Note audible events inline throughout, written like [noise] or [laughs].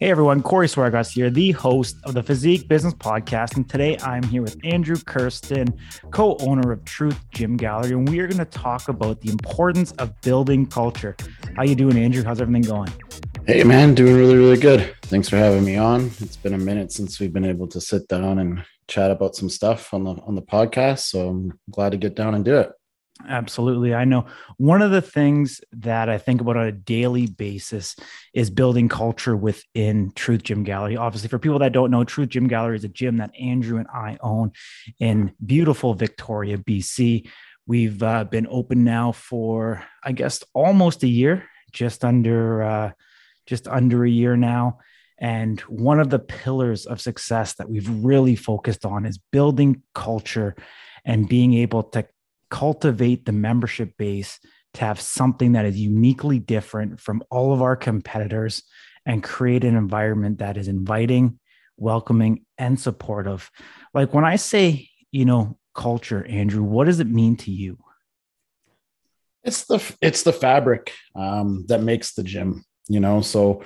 Hey everyone, Corey Swargas here, the host of the Physique Business Podcast. And today I'm here with Andrew Kersten, co owner of Truth Gym Gallery. And we are going to talk about the importance of building culture. How you doing, Andrew? How's everything going? Hey man, doing really, really good. Thanks for having me on. It's been a minute since we've been able to sit down and chat about some stuff on the on the podcast. So I'm glad to get down and do it. Absolutely. I know one of the things that I think about on a daily basis is building culture within Truth Gym Gallery. Obviously, for people that don't know, Truth Gym Gallery is a gym that Andrew and I own in beautiful Victoria, BC. We've uh, been open now for, I guess, almost a year, just under, uh, just under a year now. And one of the pillars of success that we've really focused on is building culture and being able to cultivate the membership base to have something that is uniquely different from all of our competitors and create an environment that is inviting, welcoming, and supportive. Like when I say, you know, culture, Andrew, what does it mean to you? It's the it's the fabric um, that makes the gym, you know. So,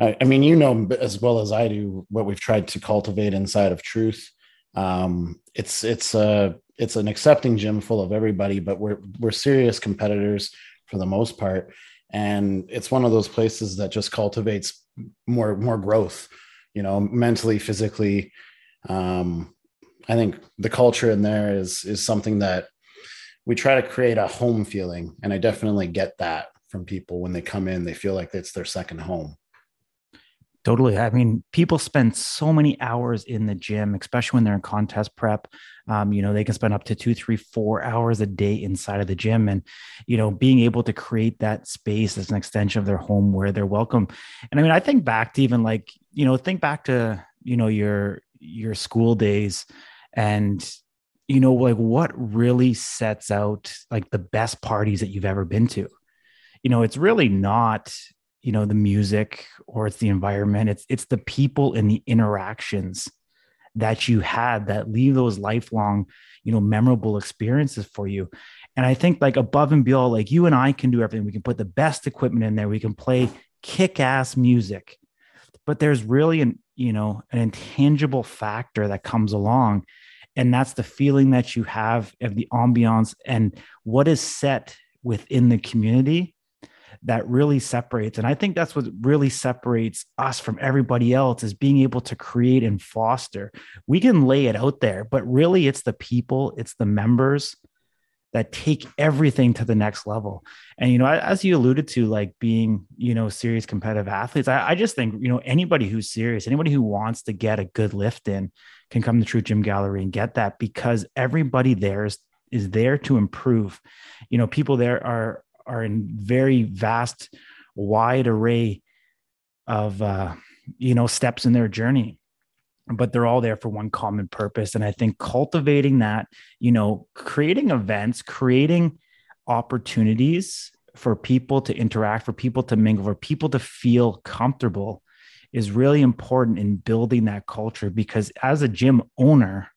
I, I mean, you know as well as I do what we've tried to cultivate inside of Truth. Um, it's it's a it's an accepting gym full of everybody, but we're we're serious competitors for the most part, and it's one of those places that just cultivates more more growth, you know, mentally, physically. Um, I think the culture in there is is something that we try to create a home feeling, and I definitely get that from people when they come in. They feel like it's their second home. Totally. I mean, people spend so many hours in the gym, especially when they're in contest prep. Um, you know, they can spend up to two, three, four hours a day inside of the gym. And, you know, being able to create that space as an extension of their home where they're welcome. And I mean, I think back to even like, you know, think back to, you know, your your school days and you know, like what really sets out like the best parties that you've ever been to. You know, it's really not you know the music or it's the environment it's it's the people and the interactions that you had that leave those lifelong you know memorable experiences for you. And i think like above and beyond like you and i can do everything. We can put the best equipment in there. We can play kick-ass music. But there's really an you know an intangible factor that comes along and that's the feeling that you have of the ambiance and what is set within the community that really separates. And I think that's what really separates us from everybody else is being able to create and foster. We can lay it out there, but really it's the people, it's the members that take everything to the next level. And, you know, as you alluded to, like being, you know, serious competitive athletes, I, I just think, you know, anybody who's serious, anybody who wants to get a good lift in can come to Truth Gym Gallery and get that because everybody there is, is there to improve. You know, people there are are in very vast, wide array of uh, you know steps in their journey but they're all there for one common purpose. And i think cultivating that you know creating events creating opportunities for people to interact for people to mingle for people to feel comfortable is really important in building that culture. Because as a gym owner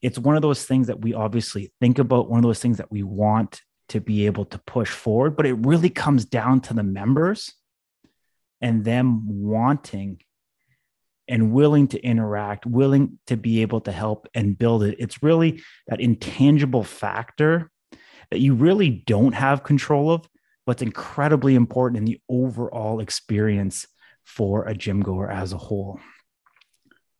it's one of those things that we obviously think about one of those things that we want to be able to push forward. But it really comes down to the members and them wanting and willing to interact, willing to be able to help and build it. It's really that intangible factor that you really don't have control of, but it's incredibly important in the overall experience for a gym goer as a whole.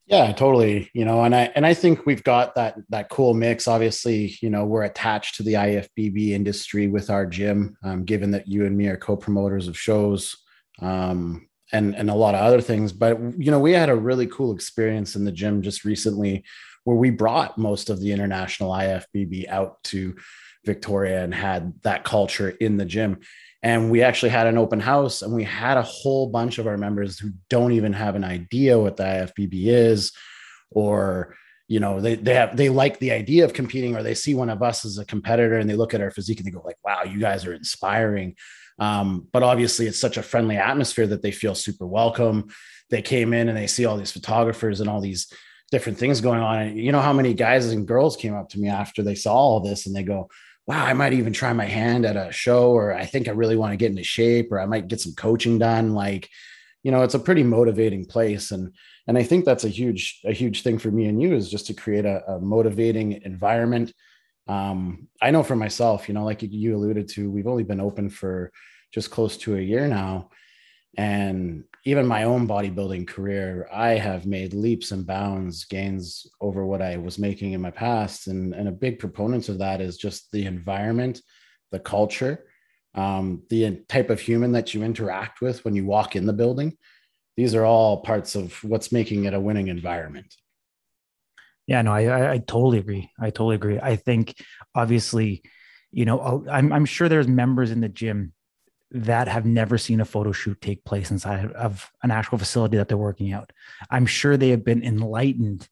Yeah, totally. You know, and I and I think we've got that that cool mix. Obviously, you know, we're attached to the IFBB industry with our gym, um, given that you and me are co-promoters of shows um, and and a lot of other things. But you know, we had a really cool experience in the gym just recently, where we brought most of the international IFBB out to Victoria and had that culture in the gym and we actually had an open house and we had a whole bunch of our members who don't even have an idea what the IFBB is or you know they they have they like the idea of competing or they see one of us as a competitor and they look at our physique and they go like wow you guys are inspiring. Um, but obviously it's such a friendly atmosphere that they feel super welcome. They came in and they see all these photographers and all these different things going on. And you know how many guys and girls came up to me after they saw all this and they go wow, I might even try my hand at a show, or I think I really want to get into shape, or I might get some coaching done. Like, you know it's a pretty motivating place and and i think that's a huge a huge thing for me and you is just to create a, a motivating environment um i know for myself you know like you alluded to we've only been open for just close to a year now and even my own bodybuilding career i have made leaps and bounds gains over what i was making in my past and and a big proponent of that is just the environment the culture um, the type of human that you interact with when you walk in the building. These are all parts of what's making it a winning environment. Yeah, no, I, I, totally agree. I totally agree. I think obviously, you know, I'm, I'm sure there's members in the gym that have never seen a photo shoot take place inside of an actual facility that they're working out. I'm sure they have been enlightened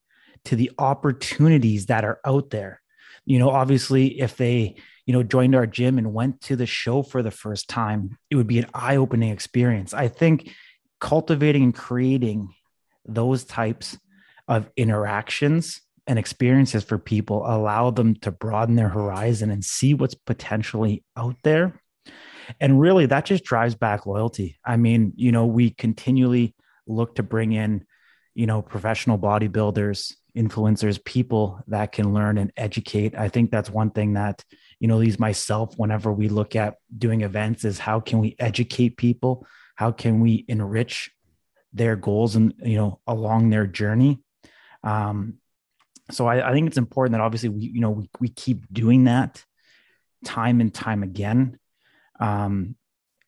to the opportunities that are out there. You know, obviously, if they you know, joined our gym and went to the show for the first time, it would be an eye opening experience. I think cultivating and creating those types of interactions and experiences for people allow them to broaden their horizon and see what's potentially out there. And really, that just drives back loyalty. I mean, you know, we continually look to bring in, you know, professional bodybuilders, influencers, people that can learn and educate. I think that's one thing that, you know, these myself, whenever we look at doing events, is how can we educate people? How can we enrich their goals and, you know, along their journey? Um, so I, I think it's important that obviously we, you know, we, we keep doing that time and time again. Um,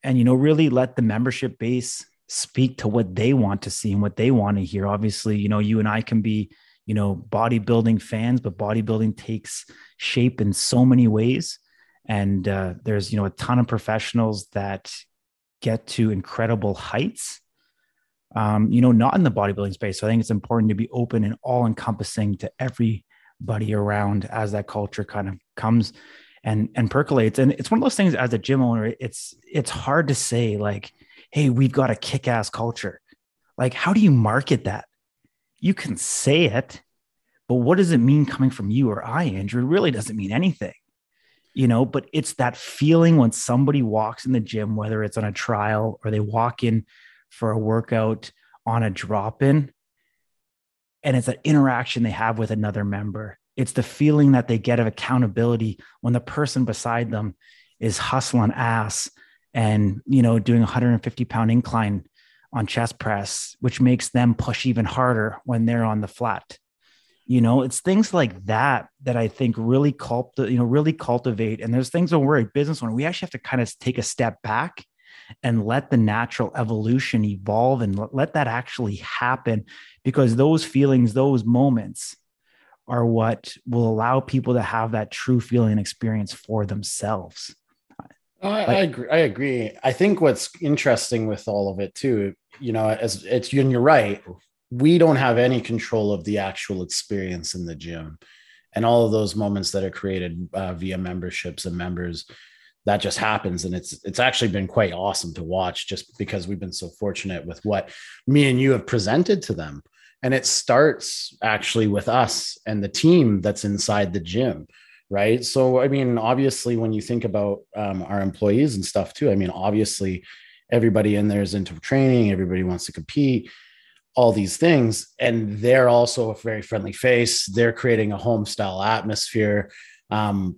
and, you know, really let the membership base speak to what they want to see and what they want to hear. Obviously, you know, you and I can be, you know bodybuilding fans but bodybuilding takes shape in so many ways. And uh, there's you know a ton of professionals that get to incredible heights. Um, you know not in the bodybuilding space. So i think it's important to be open and all encompassing to everybody around as that culture kind of comes and and percolates and it's one of those things as a gym owner it's it's hard to say like hey we've got a kick-ass culture like how do you market that you can say it, but what does it mean coming from you or I, Andrew? It really doesn't mean anything, you know. But it's that feeling when somebody walks in the gym, whether it's on a trial or they walk in for a workout on a drop in, and it's that interaction they have with another member. It's the feeling that they get of accountability when the person beside them is hustling ass and you know doing 150 pound incline on chest press, which makes them push even harder when they're on the flat. You know, it's things like that that I think really cult, you know, really cultivate. And there's things when we're a business owner, we actually have to kind of take a step back and let the natural evolution evolve and let that actually happen because those feelings, those moments are what will allow people to have that true feeling experience for themselves. I, I, agree. I agree. I think what's interesting with all of it too, you know, as it's and you're right, we don't have any control of the actual experience in the gym, and all of those moments that are created uh, via memberships and members. That just happens, and it's it's actually been quite awesome to watch, just because we've been so fortunate with what me and you have presented to them, and it starts actually with us and the team that's inside the gym right? So i mean obviously when you think about um, our employees and stuff too i mean obviously everybody in there is into training everybody wants to compete all these things. And they're also a very friendly face. They're creating a home style atmosphere. Um,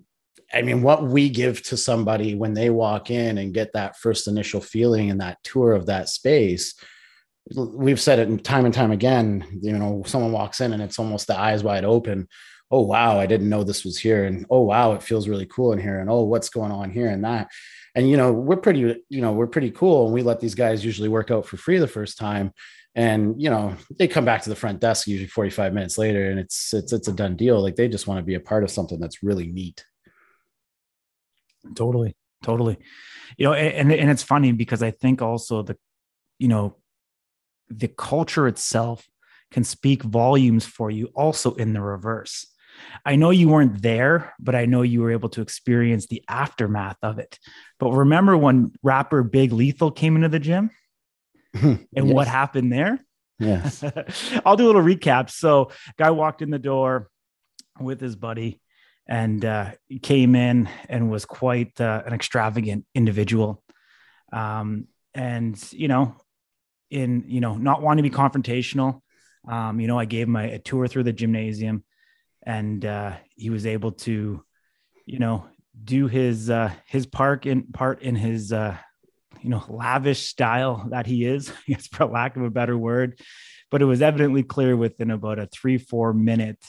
i mean what we give to somebody when they walk in and get that first initial feeling and that tour of that space we've said it time and time again you know someone walks in and it's almost the eyes wide open. Oh wow i didn't know this was here. And oh wow it feels really cool in here. And oh what's going on here and that? And you know we're pretty you know we're pretty cool. And we let these guys usually work out for free the first time. And you know they come back to the front desk usually 45 minutes later and it's it's it's a done deal. Like they just want to be a part of something that's really neat. Totally. Totally. You know and and it's funny because i think also the you know the culture itself can speak volumes for you also in the reverse I know you weren't there, but I know you were able to experience the aftermath of it. But remember when rapper Big Lethal came into the gym and yes. what happened there? Yes. [laughs] I'll do a little recap. So, guy walked in the door with his buddy and uh, came in and was quite uh, an extravagant individual. Um, and, you know, in you know not wanting to be confrontational. Um, you know i gave him a, a, tour through the gymnasium and uh, he was able to you know do his uh, his part in part in his uh, you know lavish style that he is [laughs] yes for lack of a better word. But it was evidently clear within about a three four minute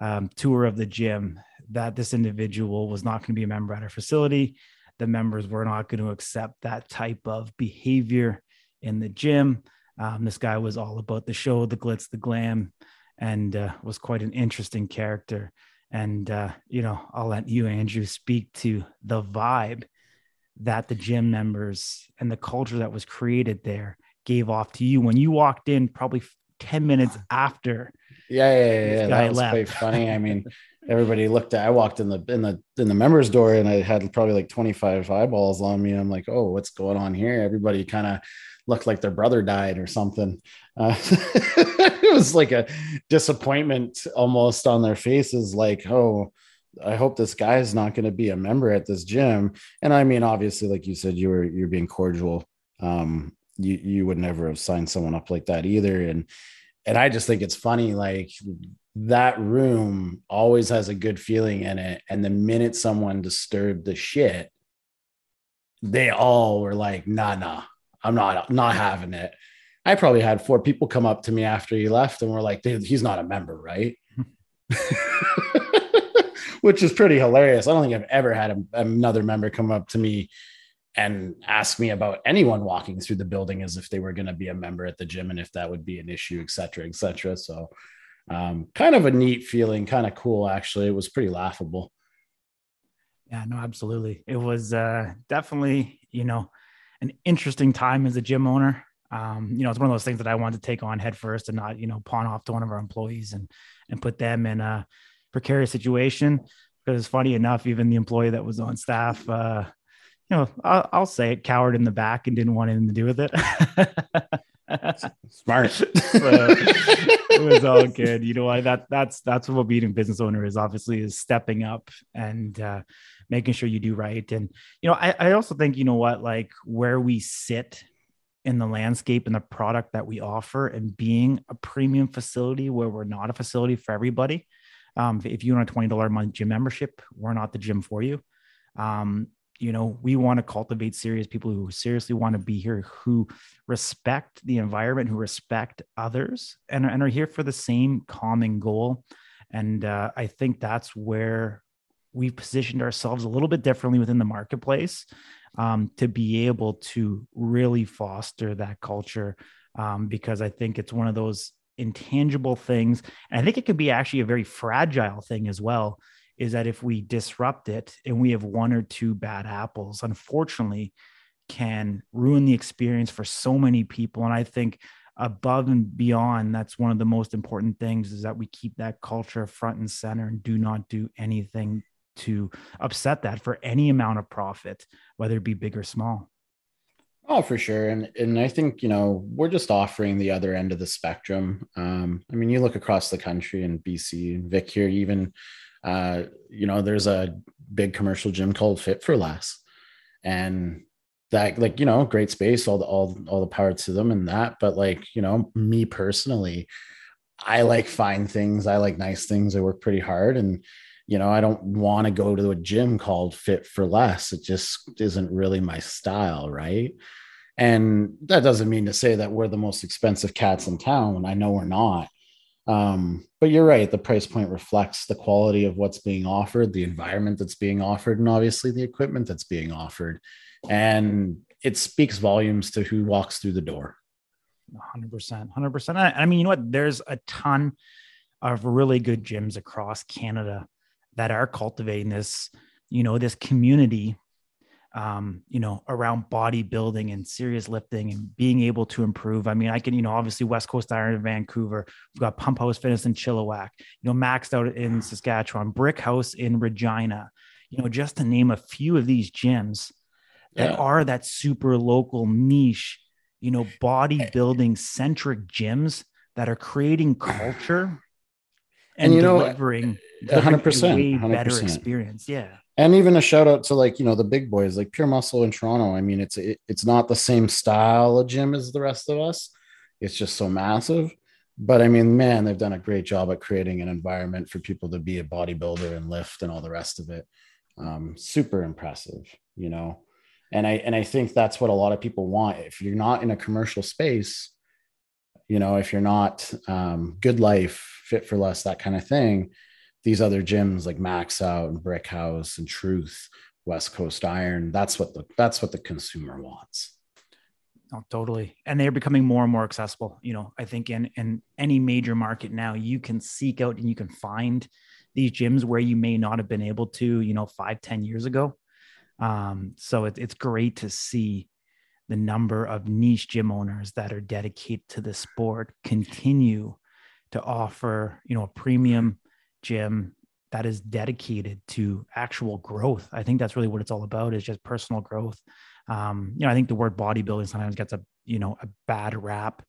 um, tour of the gym that this individual was not going to be a member at our facility. The members were not going to accept that type of behavior in the gym. Um, this guy was all about the show, the glitz, the glam, and uh, was quite an interesting character. And, uh, you know, I'll let you, Andrew, speak to the vibe that the gym members and the culture that was created there gave off to you when you walked in, probably 10 minutes [sighs] after. Yeah, yeah, yeah. yeah. That was left. quite funny. I mean, [laughs] everybody looked at I walked in the in the in the members door and I had probably like 25 eyeballs on me. I'm like, oh, what's going on here? Everybody kind of looked like their brother died or something. Uh, [laughs] it was like a disappointment almost on their faces, like, oh, I hope this guy's not going to be a member at this gym. And I mean, obviously, like you said, you were you're being cordial. Um, you you would never have signed someone up like that either. And and I just think it's funny, like that room always has a good feeling in it. And the minute someone disturbed the shit, they all were like, nah, nah, I'm not, not having it. I probably had four people come up to me after he left and were like, he's not a member, right? [laughs] Which is pretty hilarious. I don't think I've ever had a, another member come up to me and ask me about anyone walking through the building as if they were going to be a member at the gym and if that would be an issue, et cetera, et cetera. So, um, kind of a neat feeling, kind of cool, actually. It was pretty laughable. Yeah, no, absolutely. It was uh, definitely, you know, an interesting time as a gym owner. Um, you know, it's one of those things that I wanted to take on head first and not, you know, pawn off to one of our employees and and put them in a precarious situation. Because funny enough, even the employee that was on staff, uh, you know, I'll, I'll say it, cowered in the back and didn't want anything to do with it. [laughs] [laughs] Smart. it was all good. You know why that that's that's what being a business owner is obviously is stepping up and uh, making sure you do right. And you know, I, I also think you know what, like where we sit in the landscape and the product that we offer, and being a premium facility where we're not a facility for everybody. Um, if you want a twenty dollar a month gym membership, we're not the gym for you. Um, you know we want to cultivate serious people who seriously want to be here who respect the environment who respect others and, and are here for the same common goal. And uh, i think that's where we've positioned ourselves a little bit differently within the marketplace um, to be able to really foster that culture um, because i think it's one of those intangible things. And i think it could be actually a very fragile thing as well is that if we disrupt it and we have one or two bad apples, unfortunately, can ruin the experience for so many people. And I think above and beyond, that's one of the most important things is that we keep that culture front and center and do not do anything to upset that for any amount of profit, whether it be big or small. Oh, for sure. And and I think, you know, we're just offering the other end of the spectrum. Um, I mean, you look across the country and BC and Vic here, even uh, you know, there's a big commercial gym called Fit for Less, and that, like, you know, great space, all the all all the power to them and that. But like, you know, me personally, I like fine things. I like nice things. I work pretty hard, and you know, I don't want to go to a gym called Fit for Less. It just isn't really my style, right? And that doesn't mean to say that we're the most expensive cats in town. I know we're not. Um, but you're right. The price point reflects the quality of what's being offered, the environment that's being offered, and obviously the equipment that's being offered. And it speaks volumes to who walks through the door. 100%. 100%. I mean, you know what? There's a ton of really good gyms across Canada that are cultivating this, you know, this community um, you know, around bodybuilding and serious lifting and being able to improve. I mean, I can, you know, obviously West Coast Iron in Vancouver. We've got Pump House Fitness in Chilliwack, you know, Maxed Out in Saskatchewan, Brick House in Regina, you know, just to name a few of these gyms that yeah. are that super local niche, you know, bodybuilding centric gyms that are creating culture and, and you delivering know, hundred percent, way better experience. Yeah, and even a shout out to like you know the big boys like Pure Muscle in Toronto. I mean, it's it, it's not the same style of gym as the rest of us. It's just so massive. But I mean, man, they've done a great job at creating an environment for people to be a bodybuilder and lift and all the rest of it. Um, super impressive, you know. And I and I think that's what a lot of people want. If you're not in a commercial space, you know, if you're not um, GoodLife, fit for less, that kind of thing, these other gyms like Max Out and Brick House and Truth, West Coast Iron, that's what the that's what the consumer wants. Oh, totally. And they're becoming more and more accessible. You know, I think in in any major market now, you can seek out and you can find these gyms where you may not have been able to, you know, five ten years ago. Um, so it, it's great to see the number of niche gym owners that are dedicated to the sport continue to offer, you know, a premium gym that is dedicated to actual growth. I think that's really what it's all about is just personal growth. Um, you know, I think the word bodybuilding sometimes gets a, you know, a bad rap,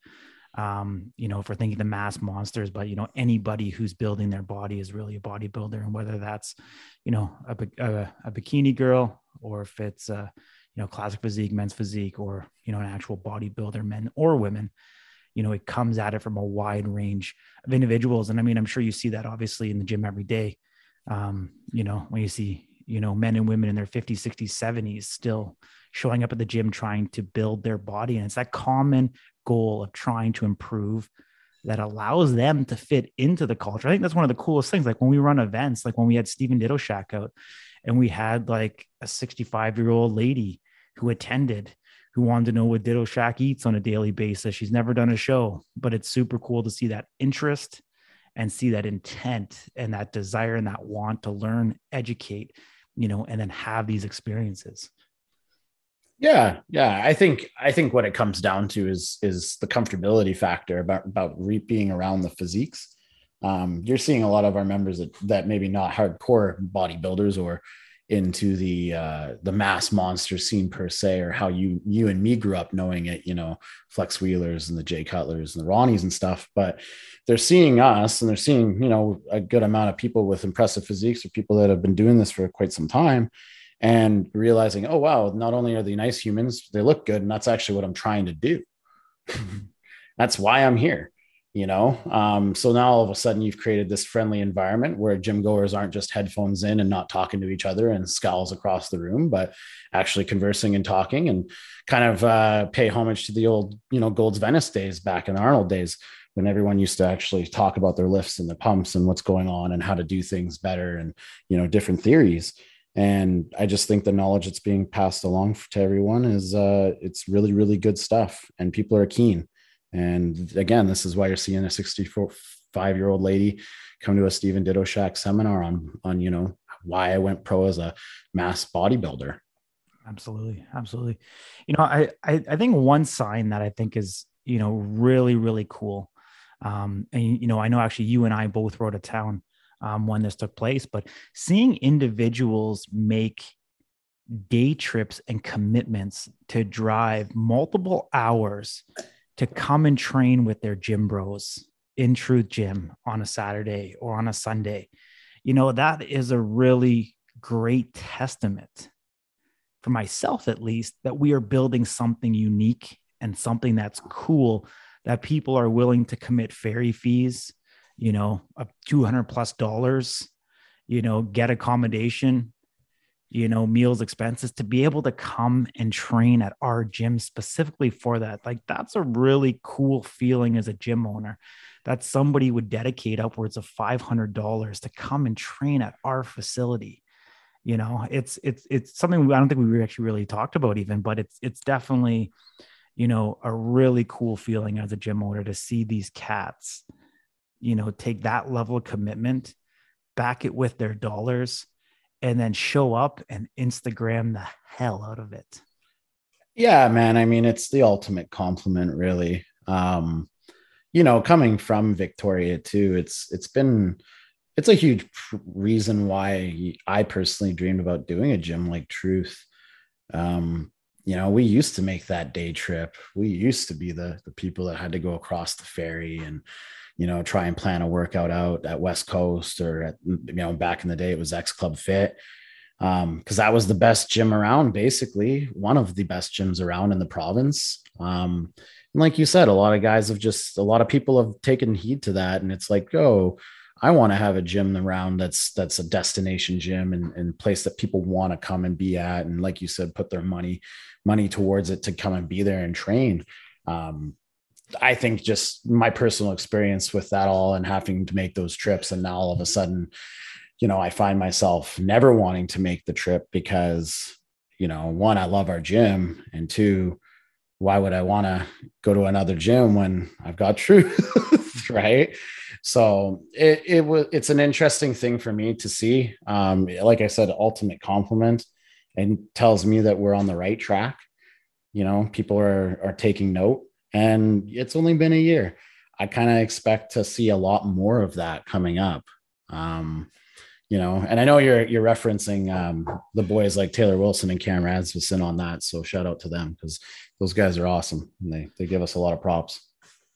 um, you know, for thinking the mass monsters, but, you know, anybody who's building their body is really a bodybuilder. And whether that's, you know, a, a, a bikini girl or if it's, a, you know, classic physique, men's physique, or, you know, an actual bodybuilder, men or women, you know it comes at it from a wide range of individuals. And i mean i'm sure you see that obviously in the gym every day. Um, you know when you see you know men and women in their 50s 60s 70s still showing up at the gym trying to build their body. And it's that common goal of trying to improve that allows them to fit into the culture. I think that's one of the coolest things. Like when we run events like when we had Stephen Ditoshack out and we had like a 65 year old lady who attended who wanted to know what Ditto Shack eats on a daily basis. She's never done a show, but it's super cool to see that interest and see that intent and that desire and that want to learn, educate, you know, and then have these experiences. Yeah, yeah. I think I think what it comes down to is is the comfortability factor about about re- being around the physiques. Um, you're seeing a lot of our members that that maybe not hardcore bodybuilders or into the uh, the mass monster scene per se, or how you you and me grew up knowing it, you know, Flex Wheelers and the Jay Cutlers and the Ronnies and stuff. But they're seeing us, and they're seeing you know a good amount of people with impressive physiques, or people that have been doing this for quite some time, and realizing, oh wow, not only are they nice humans, they look good, and that's actually what I'm trying to do. [laughs] that's why I'm here you know? Um, so now all of a sudden you've created this friendly environment where gym goers aren't just headphones in and not talking to each other and scowls across the room but actually conversing and talking and kind of uh, pay homage to the old you know gold's venice days back in the arnold days when everyone used to actually talk about their lifts and the pumps and what's going on and how to do things better and you know different theories. And i just think the knowledge that's being passed along to everyone is uh, it's really really good stuff and people are keen and again, this is why you're seeing a 65 year old lady come to a Stephen Ditoshack seminar on, on, you know, why I went pro as a mass bodybuilder. Absolutely. Absolutely. You know, I, I, I think one sign that I think is, you know, really, really cool. Um, and, you know, I know actually you and I both rode a town um, when this took place, but seeing individuals make day trips and commitments to drive multiple hours to come and train with their gym bros in Truth Gym on a Saturday or on a Sunday. You know, that is a really great testament for myself, at least, that we are building something unique and something that's cool that people are willing to commit ferry fees, you know, of 200 plus dollars, you know, get accommodation, you know, meals expenses to be able to come and train at our gym specifically for that. Like that's a really cool feeling as a gym owner that somebody would dedicate upwards of $500 to come and train at our facility. You know, it's it's it's something I don't think we actually really talked about even, but it's it's definitely you know a really cool feeling as a gym owner to see these cats you know take that level of commitment back it with their dollars and then show up and Instagram the hell out of it. Yeah, man. I mean, it's the ultimate compliment, really. Um, you know, coming from Victoria too, it's it's been it's a huge reason why I personally dreamed about doing a gym like Truth. Um, you know, we used to make that day trip. We used to be the the people that had to go across the ferry and you know try and plan a workout out at West Coast or at you know back in the day it was X Club Fit. Um because that was the best gym around basically one of the best gyms around in the province. Um and like you said a lot of guys have just a lot of people have taken heed to that and it's like oh I want to have a gym around that's that's a destination gym and, and place that people want to come and be at and like you said put their money money towards it to come and be there and train. Um I think just my personal experience with that all and having to make those trips and now all of a sudden you know I find myself never wanting to make the trip because you know one I love our gym and two why would I want to go to another gym when I've got [laughs] truth right? So it, it was it's an interesting thing for me to see. Um like I said ultimate compliment and tells me that we're on the right track. You know people are are taking note and it's only been a year. I kind of expect to see a lot more of that coming up. Um, you know, and I know you're you're referencing um, the boys like Taylor Wilson and Cam Rasmussen on that. So shout out to them because those guys are awesome and they they give us a lot of props.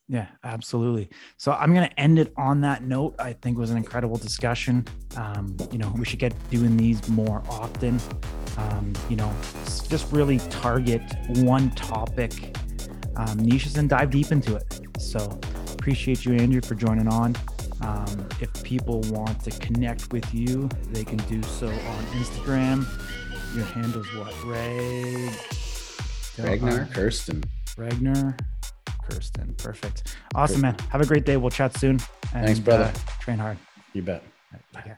Yeah, absolutely. So I'm going to end it on that note. I think was an incredible discussion. Um, you know, we should get doing these more often. Um, you know, just really target one topic um, niches and dive deep into it. So appreciate you, Andrew, for joining on. Um, if people want to connect with you, they can do so on Instagram. Your handle's what? Reg. Ragnar Kersten. Ragnar Kersten. Perfect. Awesome, man. Have a great day. We'll chat soon. And, Thanks, brother. Uh, train hard. You bet. Right,